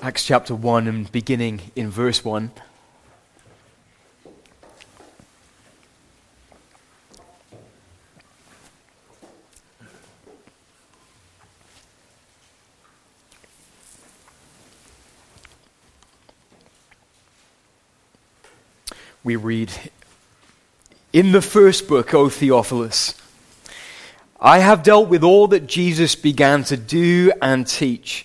Acts chapter 1 and beginning in verse 1. We read, In the first book, O Theophilus, I have dealt with all that Jesus began to do and teach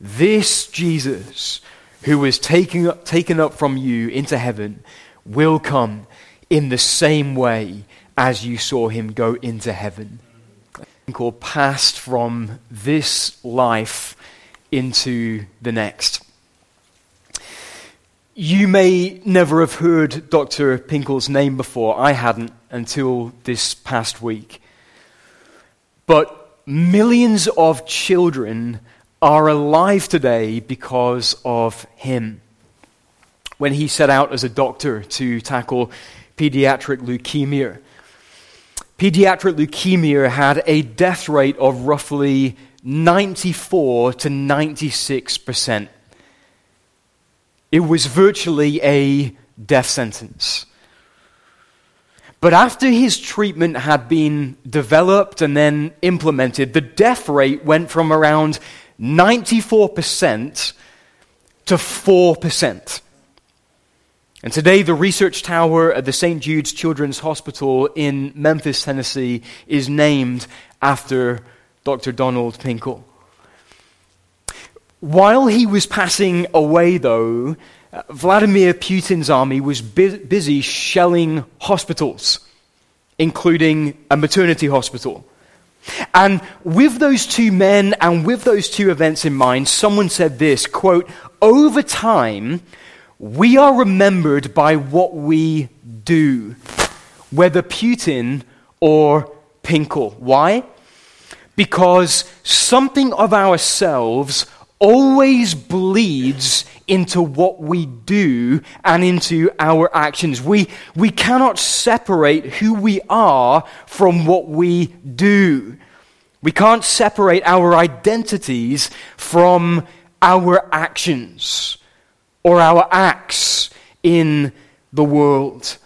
This Jesus, who was taken up, taken up from you into heaven, will come in the same way as you saw him go into heaven. Or passed from this life into the next. You may never have heard Dr. Pinkel's name before. I hadn't until this past week. But millions of children are alive today because of him. When he set out as a doctor to tackle pediatric leukemia, pediatric leukemia had a death rate of roughly 94 to 96 percent. It was virtually a death sentence. But after his treatment had been developed and then implemented, the death rate went from around 94% to 4%. And today, the research tower at the St. Jude's Children's Hospital in Memphis, Tennessee, is named after Dr. Donald Pinkel. While he was passing away, though, Vladimir Putin's army was bu- busy shelling hospitals, including a maternity hospital. And with those two men and with those two events in mind, someone said this quote, over time, we are remembered by what we do, whether Putin or Pinkel. Why? Because something of ourselves always bleeds into what we do and into our actions. We, we cannot separate who we are from what we do. We can't separate our identities from our actions or our acts in the world.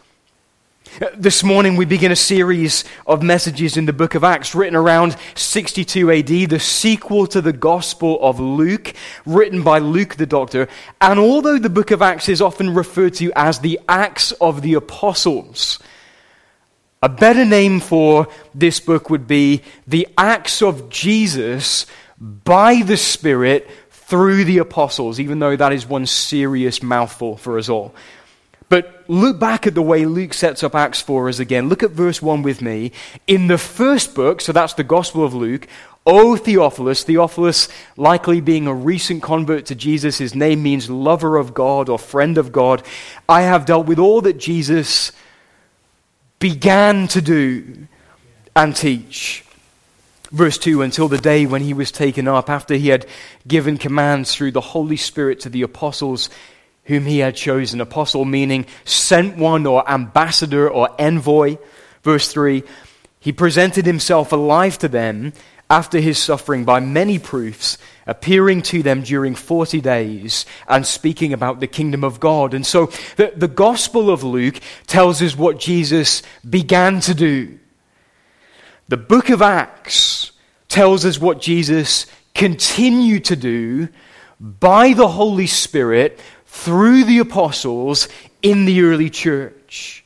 This morning, we begin a series of messages in the book of Acts written around 62 AD, the sequel to the Gospel of Luke, written by Luke the Doctor. And although the book of Acts is often referred to as the Acts of the Apostles, a better name for this book would be the Acts of Jesus by the Spirit through the apostles, even though that is one serious mouthful for us all. But look back at the way Luke sets up Acts for us again. Look at verse 1 with me. In the first book, so that's the Gospel of Luke, O Theophilus, Theophilus likely being a recent convert to Jesus, his name means lover of God or friend of God. I have dealt with all that Jesus began to do and teach. Verse 2 Until the day when he was taken up, after he had given commands through the Holy Spirit to the apostles whom he had chosen. Apostle meaning sent one or ambassador or envoy. Verse 3 He presented himself alive to them after his suffering by many proofs, appearing to them during 40 days and speaking about the kingdom of God. And so the, the Gospel of Luke tells us what Jesus began to do. The book of Acts tells us what Jesus continued to do by the Holy Spirit through the apostles in the early church.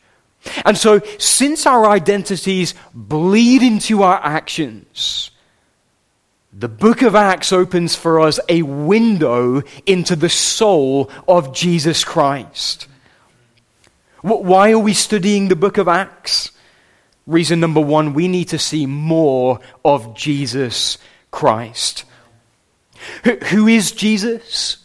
And so, since our identities bleed into our actions, the book of Acts opens for us a window into the soul of Jesus Christ. Why are we studying the book of Acts? Reason number one, we need to see more of Jesus Christ. Who is Jesus?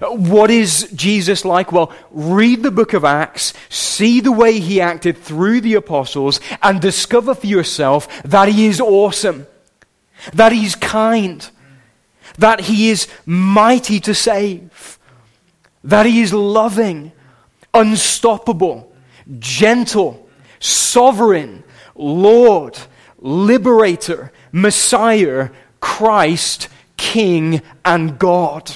What is Jesus like? Well, read the book of Acts, see the way he acted through the apostles, and discover for yourself that he is awesome, that he's kind, that he is mighty to save, that he is loving, unstoppable, gentle, sovereign, Lord, liberator, Messiah, Christ, King, and God.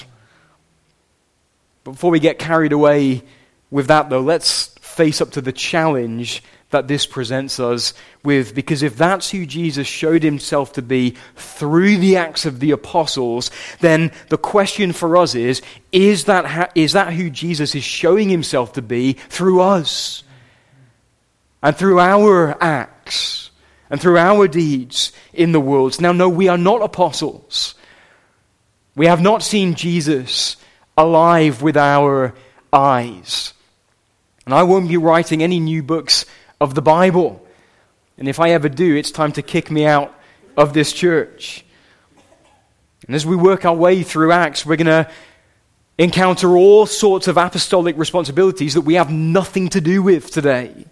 Before we get carried away with that, though, let's face up to the challenge that this presents us with. Because if that's who Jesus showed himself to be through the acts of the apostles, then the question for us is is that, ha- is that who Jesus is showing himself to be through us? And through our acts and through our deeds in the world. Now, no, we are not apostles. We have not seen Jesus alive with our eyes. And I won't be writing any new books of the Bible. And if I ever do, it's time to kick me out of this church. And as we work our way through Acts, we're going to encounter all sorts of apostolic responsibilities that we have nothing to do with today.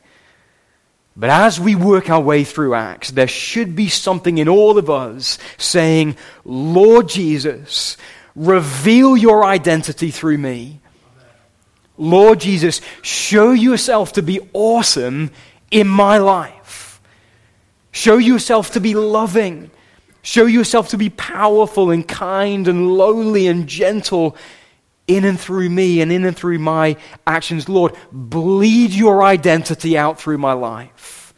But as we work our way through Acts, there should be something in all of us saying, Lord Jesus, Reveal your identity through me. Lord Jesus, show yourself to be awesome in my life. Show yourself to be loving. Show yourself to be powerful and kind and lowly and gentle in and through me and in and through my actions. Lord, bleed your identity out through my life.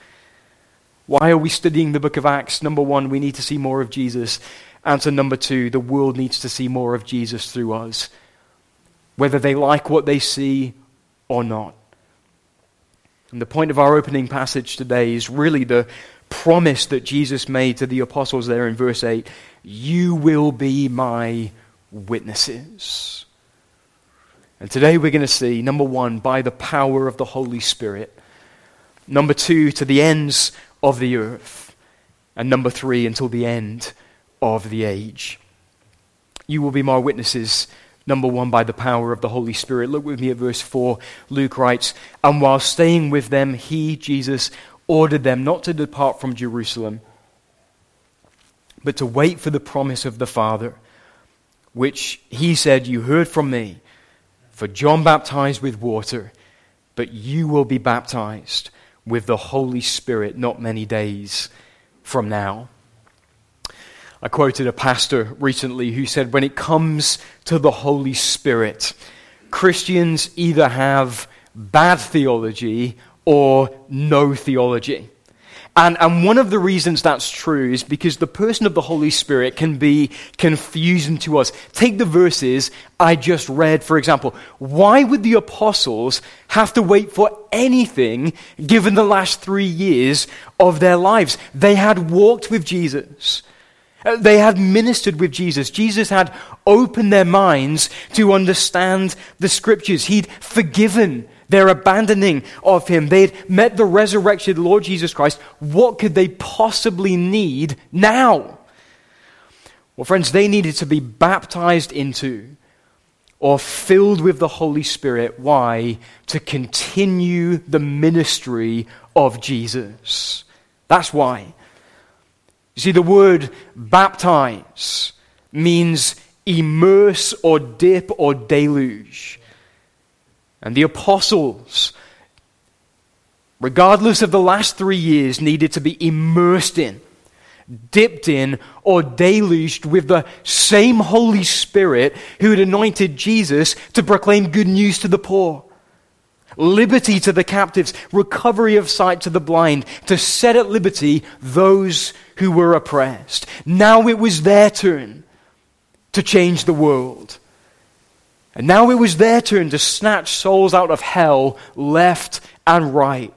Why are we studying the book of Acts? Number one, we need to see more of Jesus. Answer number two the world needs to see more of Jesus through us, whether they like what they see or not. And the point of our opening passage today is really the promise that Jesus made to the apostles there in verse 8 You will be my witnesses. And today we're going to see, number one, by the power of the Holy Spirit. Number two, to the ends of the earth. And number three, until the end of the age. You will be my witnesses, number one, by the power of the Holy Spirit. Look with me at verse 4. Luke writes, And while staying with them, he, Jesus, ordered them not to depart from Jerusalem, but to wait for the promise of the Father, which he said, You heard from me. For John baptized with water, but you will be baptized with the Holy Spirit not many days from now. I quoted a pastor recently who said, when it comes to the Holy Spirit, Christians either have bad theology or no theology. And, and one of the reasons that's true is because the person of the Holy Spirit can be confusing to us. Take the verses I just read, for example. Why would the apostles have to wait for anything given the last three years of their lives? They had walked with Jesus. Uh, they had ministered with Jesus. Jesus had opened their minds to understand the scriptures. He'd forgiven their abandoning of him. They'd met the resurrected Lord Jesus Christ. What could they possibly need now? Well, friends, they needed to be baptized into or filled with the Holy Spirit. Why? To continue the ministry of Jesus. That's why. You see, the word baptize means immerse or dip or deluge. And the apostles regardless of the last three years, needed to be immersed in, dipped in, or deluged with the same Holy Spirit who had anointed Jesus to proclaim good news to the poor liberty to the captives, recovery of sight to the blind, to set at liberty those who were oppressed. Now it was their turn to change the world. And now it was their turn to snatch souls out of hell left and right.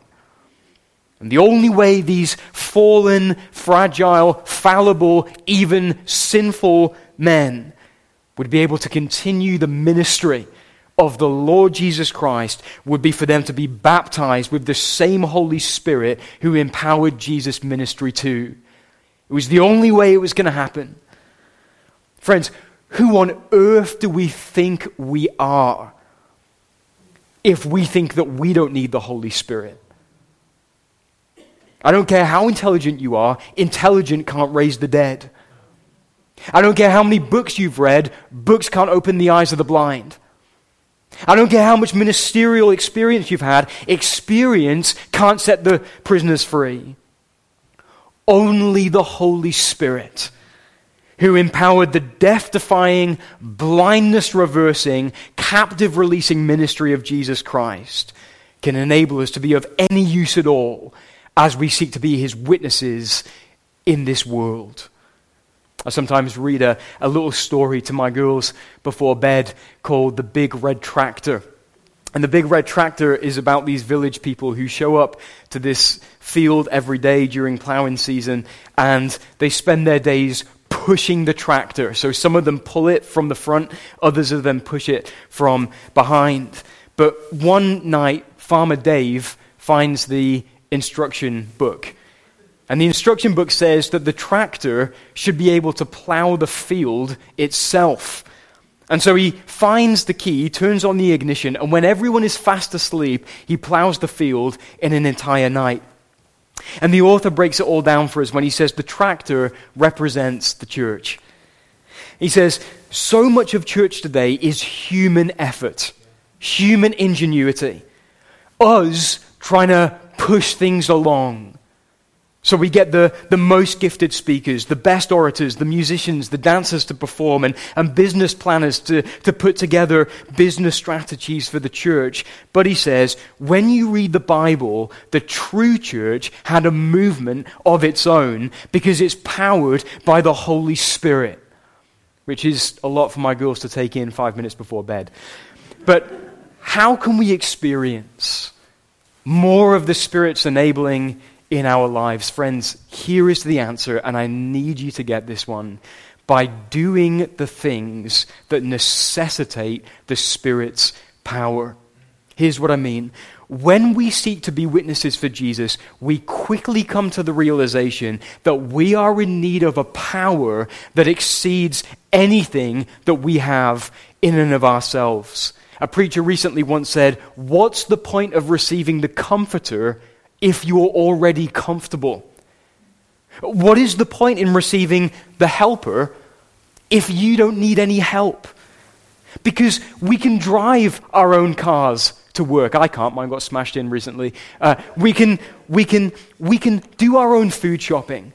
And the only way these fallen, fragile, fallible, even sinful men would be able to continue the ministry of the Lord Jesus Christ would be for them to be baptized with the same Holy Spirit who empowered Jesus' ministry too. It was the only way it was going to happen. Friends, who on earth do we think we are if we think that we don't need the Holy Spirit? I don't care how intelligent you are, intelligent can't raise the dead. I don't care how many books you've read, books can't open the eyes of the blind. I don't care how much ministerial experience you've had, experience can't set the prisoners free. Only the Holy Spirit, who empowered the death defying, blindness reversing, captive releasing ministry of Jesus Christ, can enable us to be of any use at all as we seek to be his witnesses in this world. I sometimes read a, a little story to my girls before bed called The Big Red Tractor. And the Big Red Tractor is about these village people who show up to this field every day during plowing season and they spend their days pushing the tractor. So some of them pull it from the front, others of them push it from behind. But one night, Farmer Dave finds the instruction book and the instruction book says that the tractor should be able to plow the field itself. And so he finds the key, turns on the ignition, and when everyone is fast asleep, he plows the field in an entire night. And the author breaks it all down for us when he says the tractor represents the church. He says, so much of church today is human effort, human ingenuity, us trying to push things along so we get the, the most gifted speakers, the best orators, the musicians, the dancers to perform, and, and business planners to, to put together business strategies for the church. But he says, when you read the Bible, the true church had a movement of its own because it's powered by the Holy Spirit, which is a lot for my girls to take in five minutes before bed. But how can we experience more of the Spirit's enabling? In our lives. Friends, here is the answer, and I need you to get this one. By doing the things that necessitate the Spirit's power. Here's what I mean. When we seek to be witnesses for Jesus, we quickly come to the realization that we are in need of a power that exceeds anything that we have in and of ourselves. A preacher recently once said, What's the point of receiving the Comforter if you're already comfortable? What is the point in receiving the helper if you don't need any help? Because we can drive our own cars to work. I can't, mine got smashed in recently. Uh, we, can, we, can, we can do our own food shopping.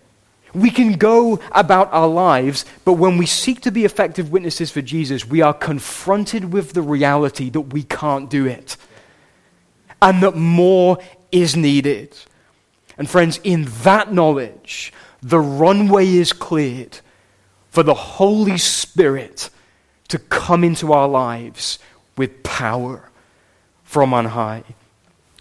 We can go about our lives, but when we seek to be effective witnesses for Jesus, we are confronted with the reality that we can't do it. And that more is needed. And friends, in that knowledge, the runway is cleared for the Holy Spirit to come into our lives with power from on high.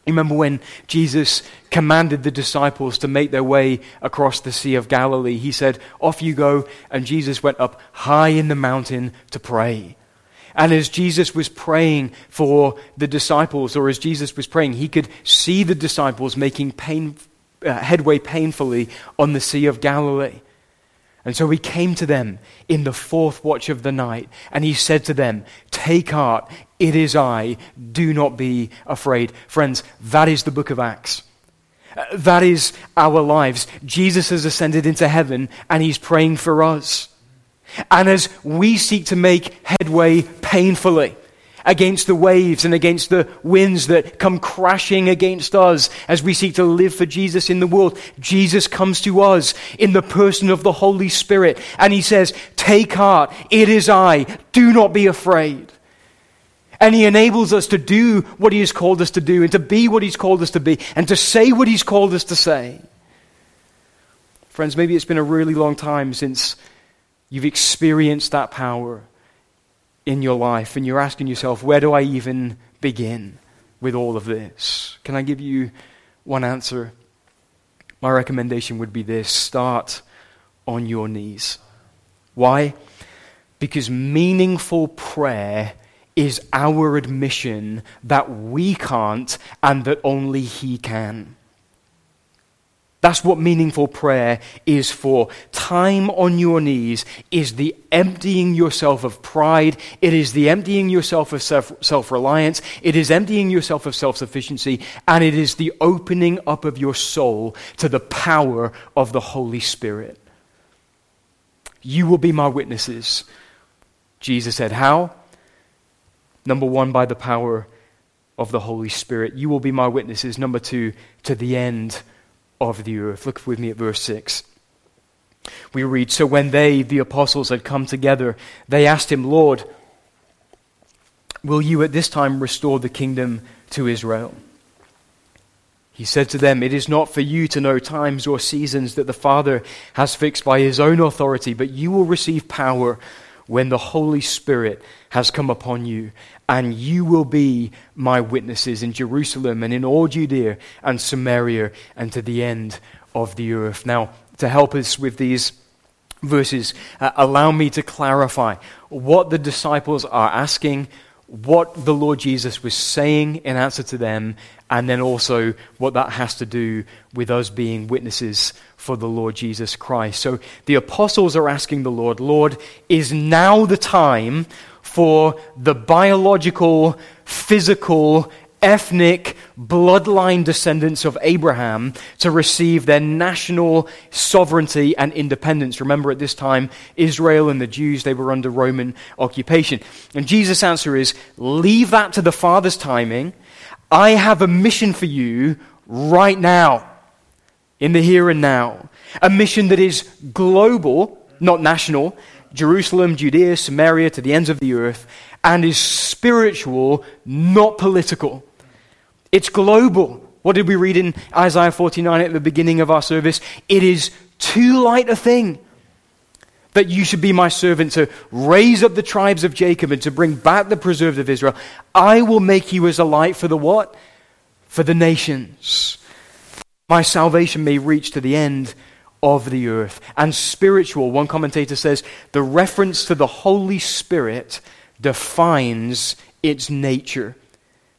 Remember when Jesus commanded the disciples to make their way across the Sea of Galilee? He said, Off you go. And Jesus went up high in the mountain to pray. And as Jesus was praying for the disciples, or as Jesus was praying, he could see the disciples making pain, uh, headway painfully on the Sea of Galilee. And so he came to them in the fourth watch of the night, and he said to them, Take heart, it is I, do not be afraid. Friends, that is the book of Acts. Uh, that is our lives. Jesus has ascended into heaven, and he's praying for us. And as we seek to make headway painfully, against the waves and against the winds that come crashing against us as we seek to live for Jesus in the world. Jesus comes to us in the person of the Holy Spirit and he says, Take heart, it is I, do not be afraid. And he enables us to do what he has called us to do and to be what he's called us to be and to say what he's called us to say. Friends, maybe it's been a really long time since you've experienced that power in your life and you're asking yourself, where do I even begin with all of this? Can I give you one answer? My recommendation would be this start on your knees. Why? Because meaningful prayer is our admission that we can't and that only He can. That's what meaningful prayer is for. Time on your knees is the emptying yourself of pride. It is the emptying yourself of self reliance. It is emptying yourself of self sufficiency. And it is the opening up of your soul to the power of the Holy Spirit. You will be my witnesses. Jesus said, How? Number one, by the power of the Holy Spirit. You will be my witnesses. Number two, to the end of the earth. Look with me at verse 6. We read So when they, the apostles, had come together, they asked him, Lord, will you at this time restore the kingdom to Israel? He said to them, It is not for you to know times or seasons that the Father has fixed by his own authority, but you will receive power when the Holy Spirit has come upon you, and you will be my witnesses in Jerusalem and in all Judea and Samaria and to the end of the earth. Now, to help us with these verses, uh, allow me to clarify what the disciples are asking, what the Lord Jesus was saying in answer to them, and then also what that has to do with us being witnesses for the Lord Jesus Christ. So the apostles are asking the Lord, Lord, is now the time for the biological, physical, ethnic, bloodline descendants of Abraham to receive their national sovereignty and independence. Remember, at this time, Israel and the Jews, they were under Roman occupation. And Jesus' answer is leave that to the Father's timing. I have a mission for you right now, in the here and now. A mission that is global, not national, Jerusalem, Judea, Samaria, to the ends of the earth, and is spiritual, not political. It's global. What did we read in Isaiah 49 at the beginning of our service? It is too light a thing that you should be my servant to raise up the tribes of Jacob and to bring back the preserved of Israel. I will make you as a light for the what? For the nations. My salvation may reach to the end of the earth. And spiritual, one commentator says, the reference to the Holy Spirit defines its nature.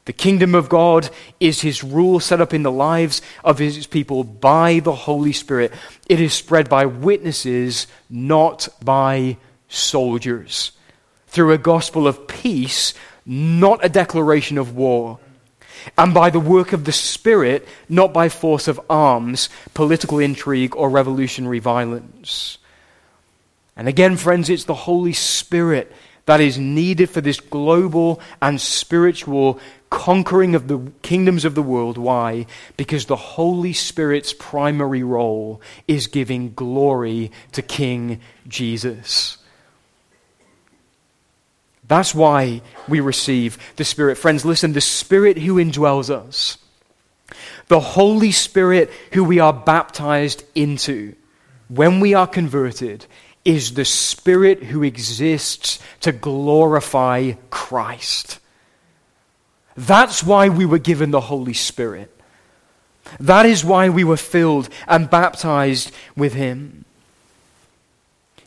The kingdom of God is his rule set up in the lives of his people by the Holy Spirit. It is spread by witnesses, not by soldiers. Through a gospel of peace, not a declaration of war and by the work of the Spirit, not by force of arms, political intrigue, or revolutionary violence. And again, friends, it's the Holy Spirit that is needed for this global and spiritual conquering of the kingdoms of the world. Why? Because the Holy Spirit's primary role is giving glory to King Jesus. That's why we receive the Spirit. Friends, listen, the Spirit who indwells us, the Holy Spirit who we are baptized into when we are converted, is the Spirit who exists to glorify Christ. That's why we were given the Holy Spirit. That is why we were filled and baptized with Him.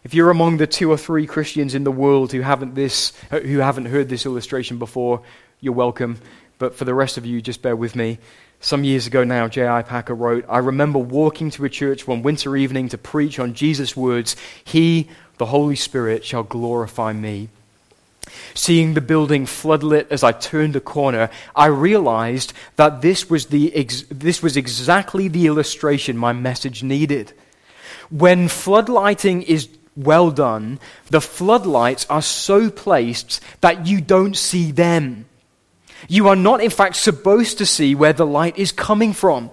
If you're among the two or three Christians in the world who haven't, this, who haven't heard this illustration before, you're welcome. But for the rest of you, just bear with me. Some years ago now, J.I. Packer wrote, I remember walking to a church one winter evening to preach on Jesus' words, He, the Holy Spirit, shall glorify me. Seeing the building floodlit as I turned a corner, I realized that this was, the ex- this was exactly the illustration my message needed. When floodlighting is well done, the floodlights are so placed that you don't see them. You are not, in fact, supposed to see where the light is coming from.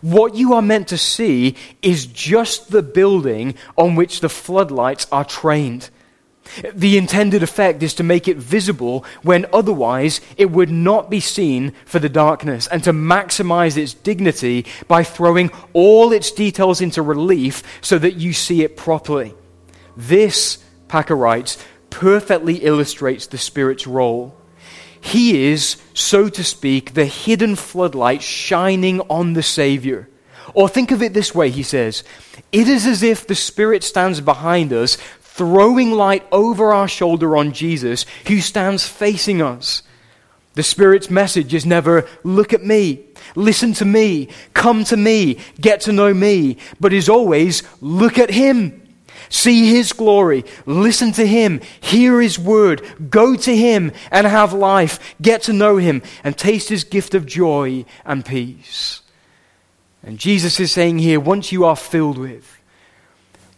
What you are meant to see is just the building on which the floodlights are trained. The intended effect is to make it visible when otherwise it would not be seen for the darkness, and to maximize its dignity by throwing all its details into relief so that you see it properly. This, Packer writes, perfectly illustrates the Spirit's role. He is, so to speak, the hidden floodlight shining on the Savior. Or think of it this way, he says. It is as if the Spirit stands behind us, throwing light over our shoulder on Jesus, who stands facing us. The Spirit's message is never, look at me, listen to me, come to me, get to know me, but is always, look at Him. See His glory, listen to Him, hear His word, go to Him and have life, get to know Him, and taste His gift of joy and peace. And Jesus is saying here once you are filled with,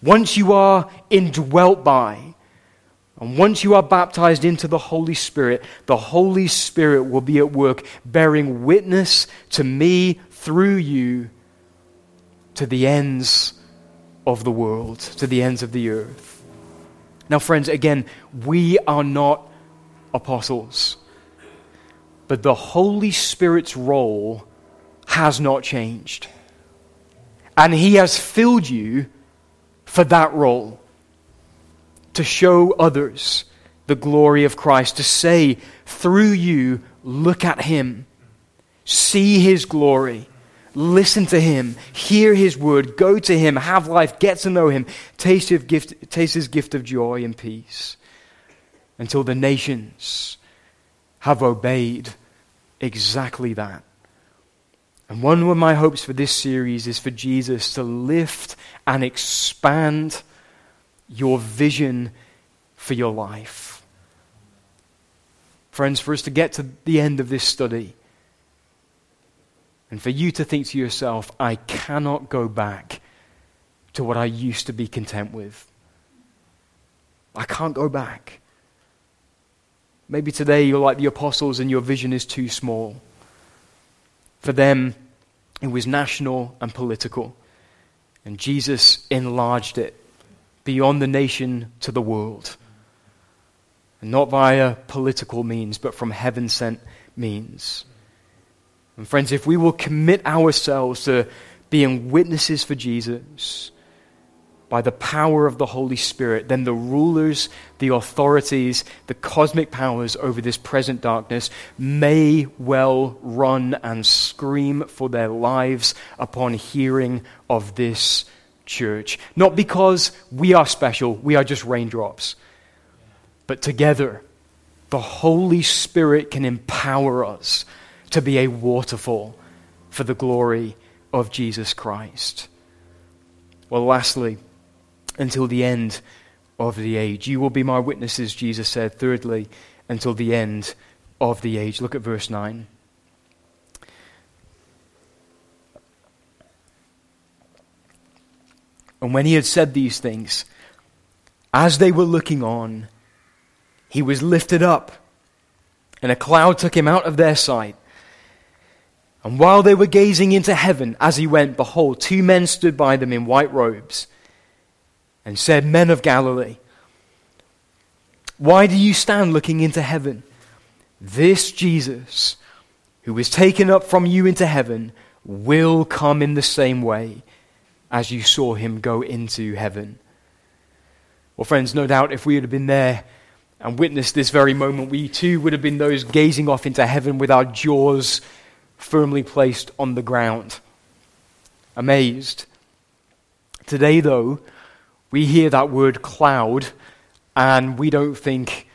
once you are indwelt by, and once you are baptized into the Holy Spirit, the Holy Spirit will be at work bearing witness to me through you to the ends of the world, to the ends of the earth. Now, friends, again, we are not apostles, but the Holy Spirit's role has not changed. And He has filled you for that role to show others the glory of Christ, to say through you, look at Him, see His glory Listen to him, hear his word, go to him, have life, get to know him, taste his gift, taste his gift of joy and peace until the nations have obeyed exactly that. And one of my hopes for this series is for Jesus to lift and expand your vision for your life. Friends, for us to get to the end of this study, and for you to think to yourself, I cannot go back to what I used to be content with. I can't go back. Maybe today you're like the apostles and your vision is too small. For them, it was national and political. And Jesus enlarged it beyond the nation to the world. And not via political means, but from heaven sent means. And friends, if we will commit ourselves to being witnesses for Jesus by the power of the Holy Spirit, then the rulers, the authorities, the cosmic powers over this present darkness may well run and scream for their lives upon hearing of this church. Not because we are special, we are just raindrops, but together, the Holy Spirit can empower us to be a waterfall for the glory of Jesus Christ. Well, lastly, until the end of the age. You will be my witnesses, Jesus said. Thirdly, until the end of the age. Look at verse 9. And when he had said these things, as they were looking on, he was lifted up, and a cloud took him out of their sight. And while they were gazing into heaven as he went, behold, two men stood by them in white robes and said, Men of Galilee, why do you stand looking into heaven? This Jesus, who was taken up from you into heaven, will come in the same way as you saw him go into heaven. Well, friends, no doubt if we had been there and witnessed this very moment, we too would have been those gazing off into heaven with our jaws firmly placed on the ground. Amazed. Today, though, we hear that word cloud and we don't think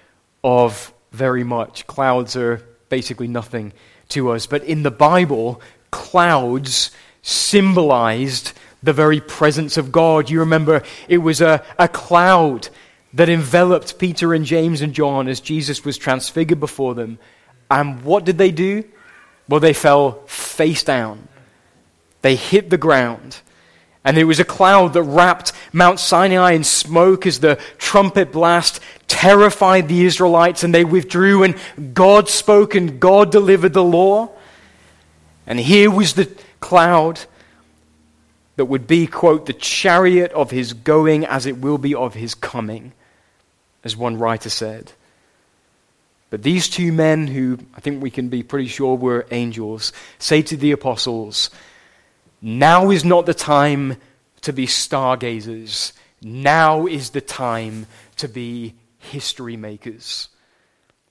of very much. Clouds are basically nothing to us. But in the Bible, clouds symbolized the very presence of God. You remember it was a, a cloud that enveloped Peter and James and John as Jesus was transfigured before them. And what did they do? Well, they fell face down. They hit the ground And it was a cloud that wrapped Mount Sinai in smoke as the trumpet blast terrified the Israelites and they withdrew and God spoke and God delivered the law. And here was the cloud that would be, quote, the chariot of his going as it will be of his coming, as one writer said. But these two men, who I think we can be pretty sure were angels, say to the apostles, Now is not the time to be stargazers. Now is the time to be history makers.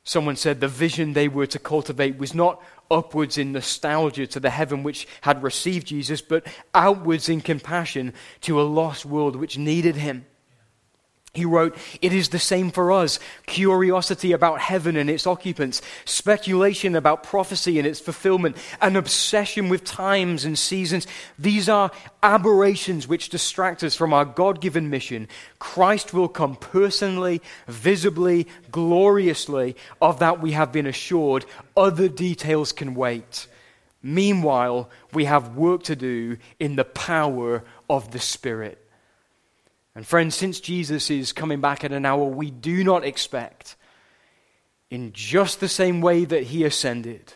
Someone said the vision they were to cultivate was not upwards in nostalgia to the heaven which had received Jesus, but outwards in compassion to a lost world which needed him. He wrote, It is the same for us. Curiosity about heaven and its occupants, speculation about prophecy and its fulfillment, an obsession with times and seasons. These are aberrations which distract us from our God given mission. Christ will come personally, visibly, gloriously. Of that we have been assured. Other details can wait. Meanwhile, we have work to do in the power of the Spirit. And friends, since Jesus is coming back at an hour we do not expect, in just the same way that he ascended,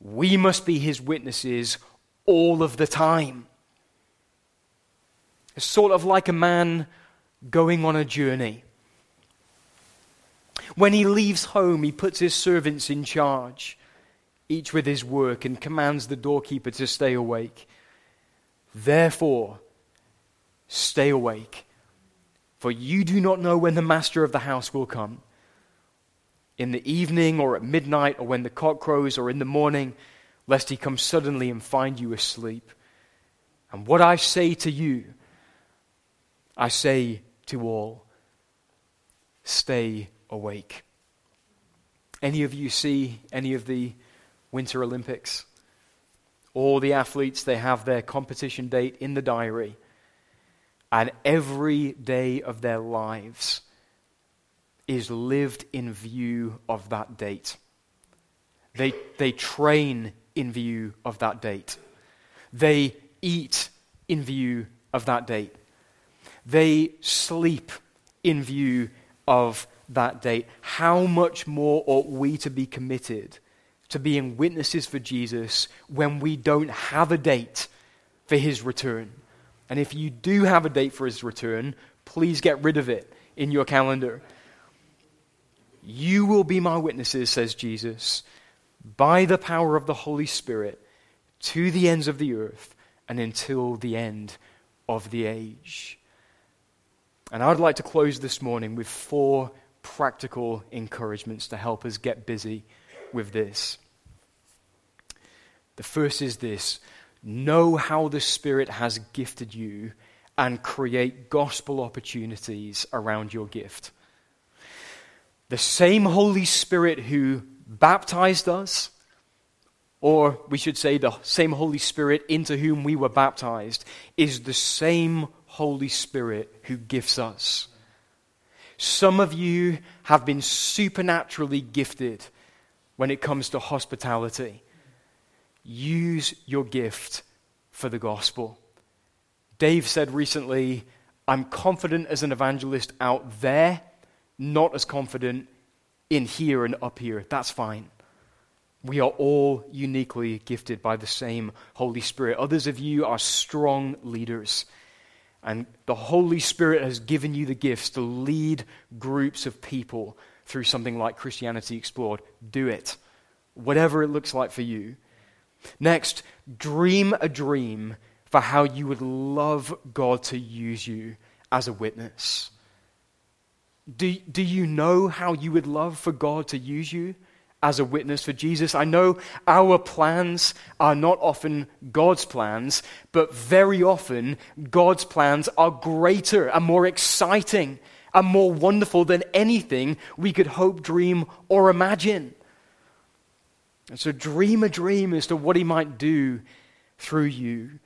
we must be his witnesses all of the time. It's sort of like a man going on a journey. When he leaves home, he puts his servants in charge, each with his work, and commands the doorkeeper to stay awake. Therefore, stay awake for you do not know when the master of the house will come. In the evening, or at midnight, or when the cock crows, or in the morning, lest he come suddenly and find you asleep. And what I say to you, I say to all stay awake. Any of you see any of the Winter Olympics? All the athletes, they have their competition date in the diary and every day of their lives is lived in view of that date. They, they train in view of that date. They eat in view of that date. They sleep in view of that date. How much more ought we to be committed to being witnesses for Jesus when we don't have a date for his return? And if you do have a date for his return, please get rid of it in your calendar. You will be my witnesses, says Jesus, by the power of the Holy Spirit to the ends of the earth and until the end of the age. And I'd like to close this morning with four practical encouragements to help us get busy with this. The first is this Know how the Spirit has gifted you and create gospel opportunities around your gift. The same Holy Spirit who baptized us, or we should say the same Holy Spirit into whom we were baptized, is the same Holy Spirit who gifts us. Some of you have been supernaturally gifted when it comes to hospitality use your gift for the gospel. Dave said recently, I'm confident as an evangelist out there, not as confident in here and up here. That's fine. We are all uniquely gifted by the same Holy Spirit. Others of you are strong leaders. And the Holy Spirit has given you the gifts to lead groups of people through something like Christianity Explored. Do it. Whatever it looks like for you. Next, dream a dream for how you would love God to use you as a witness. Do, do you know how you would love for God to use you as a witness for Jesus? I know our plans are not often God's plans, but very often God's plans are greater and more exciting and more wonderful than anything we could hope, dream, or imagine. And so dream a dream as to what he might do through you.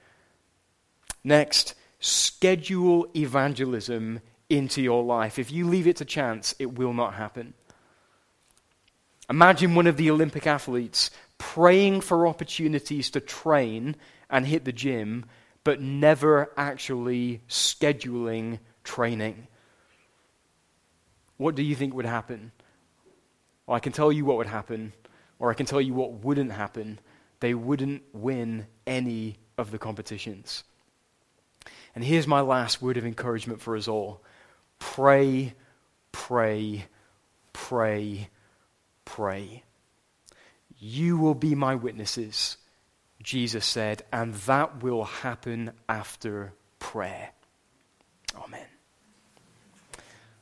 Next, schedule evangelism into your life. If you leave it to chance, it will not happen. Imagine one of the Olympic athletes praying for opportunities to train and hit the gym, but never actually scheduling training. What do you think would happen? Well, I can tell you what would happen, or I can tell you what wouldn't happen. They wouldn't win any of the competitions. And here's my last word of encouragement for us all pray, pray, pray, pray. You will be my witnesses, Jesus said, and that will happen after prayer. Amen.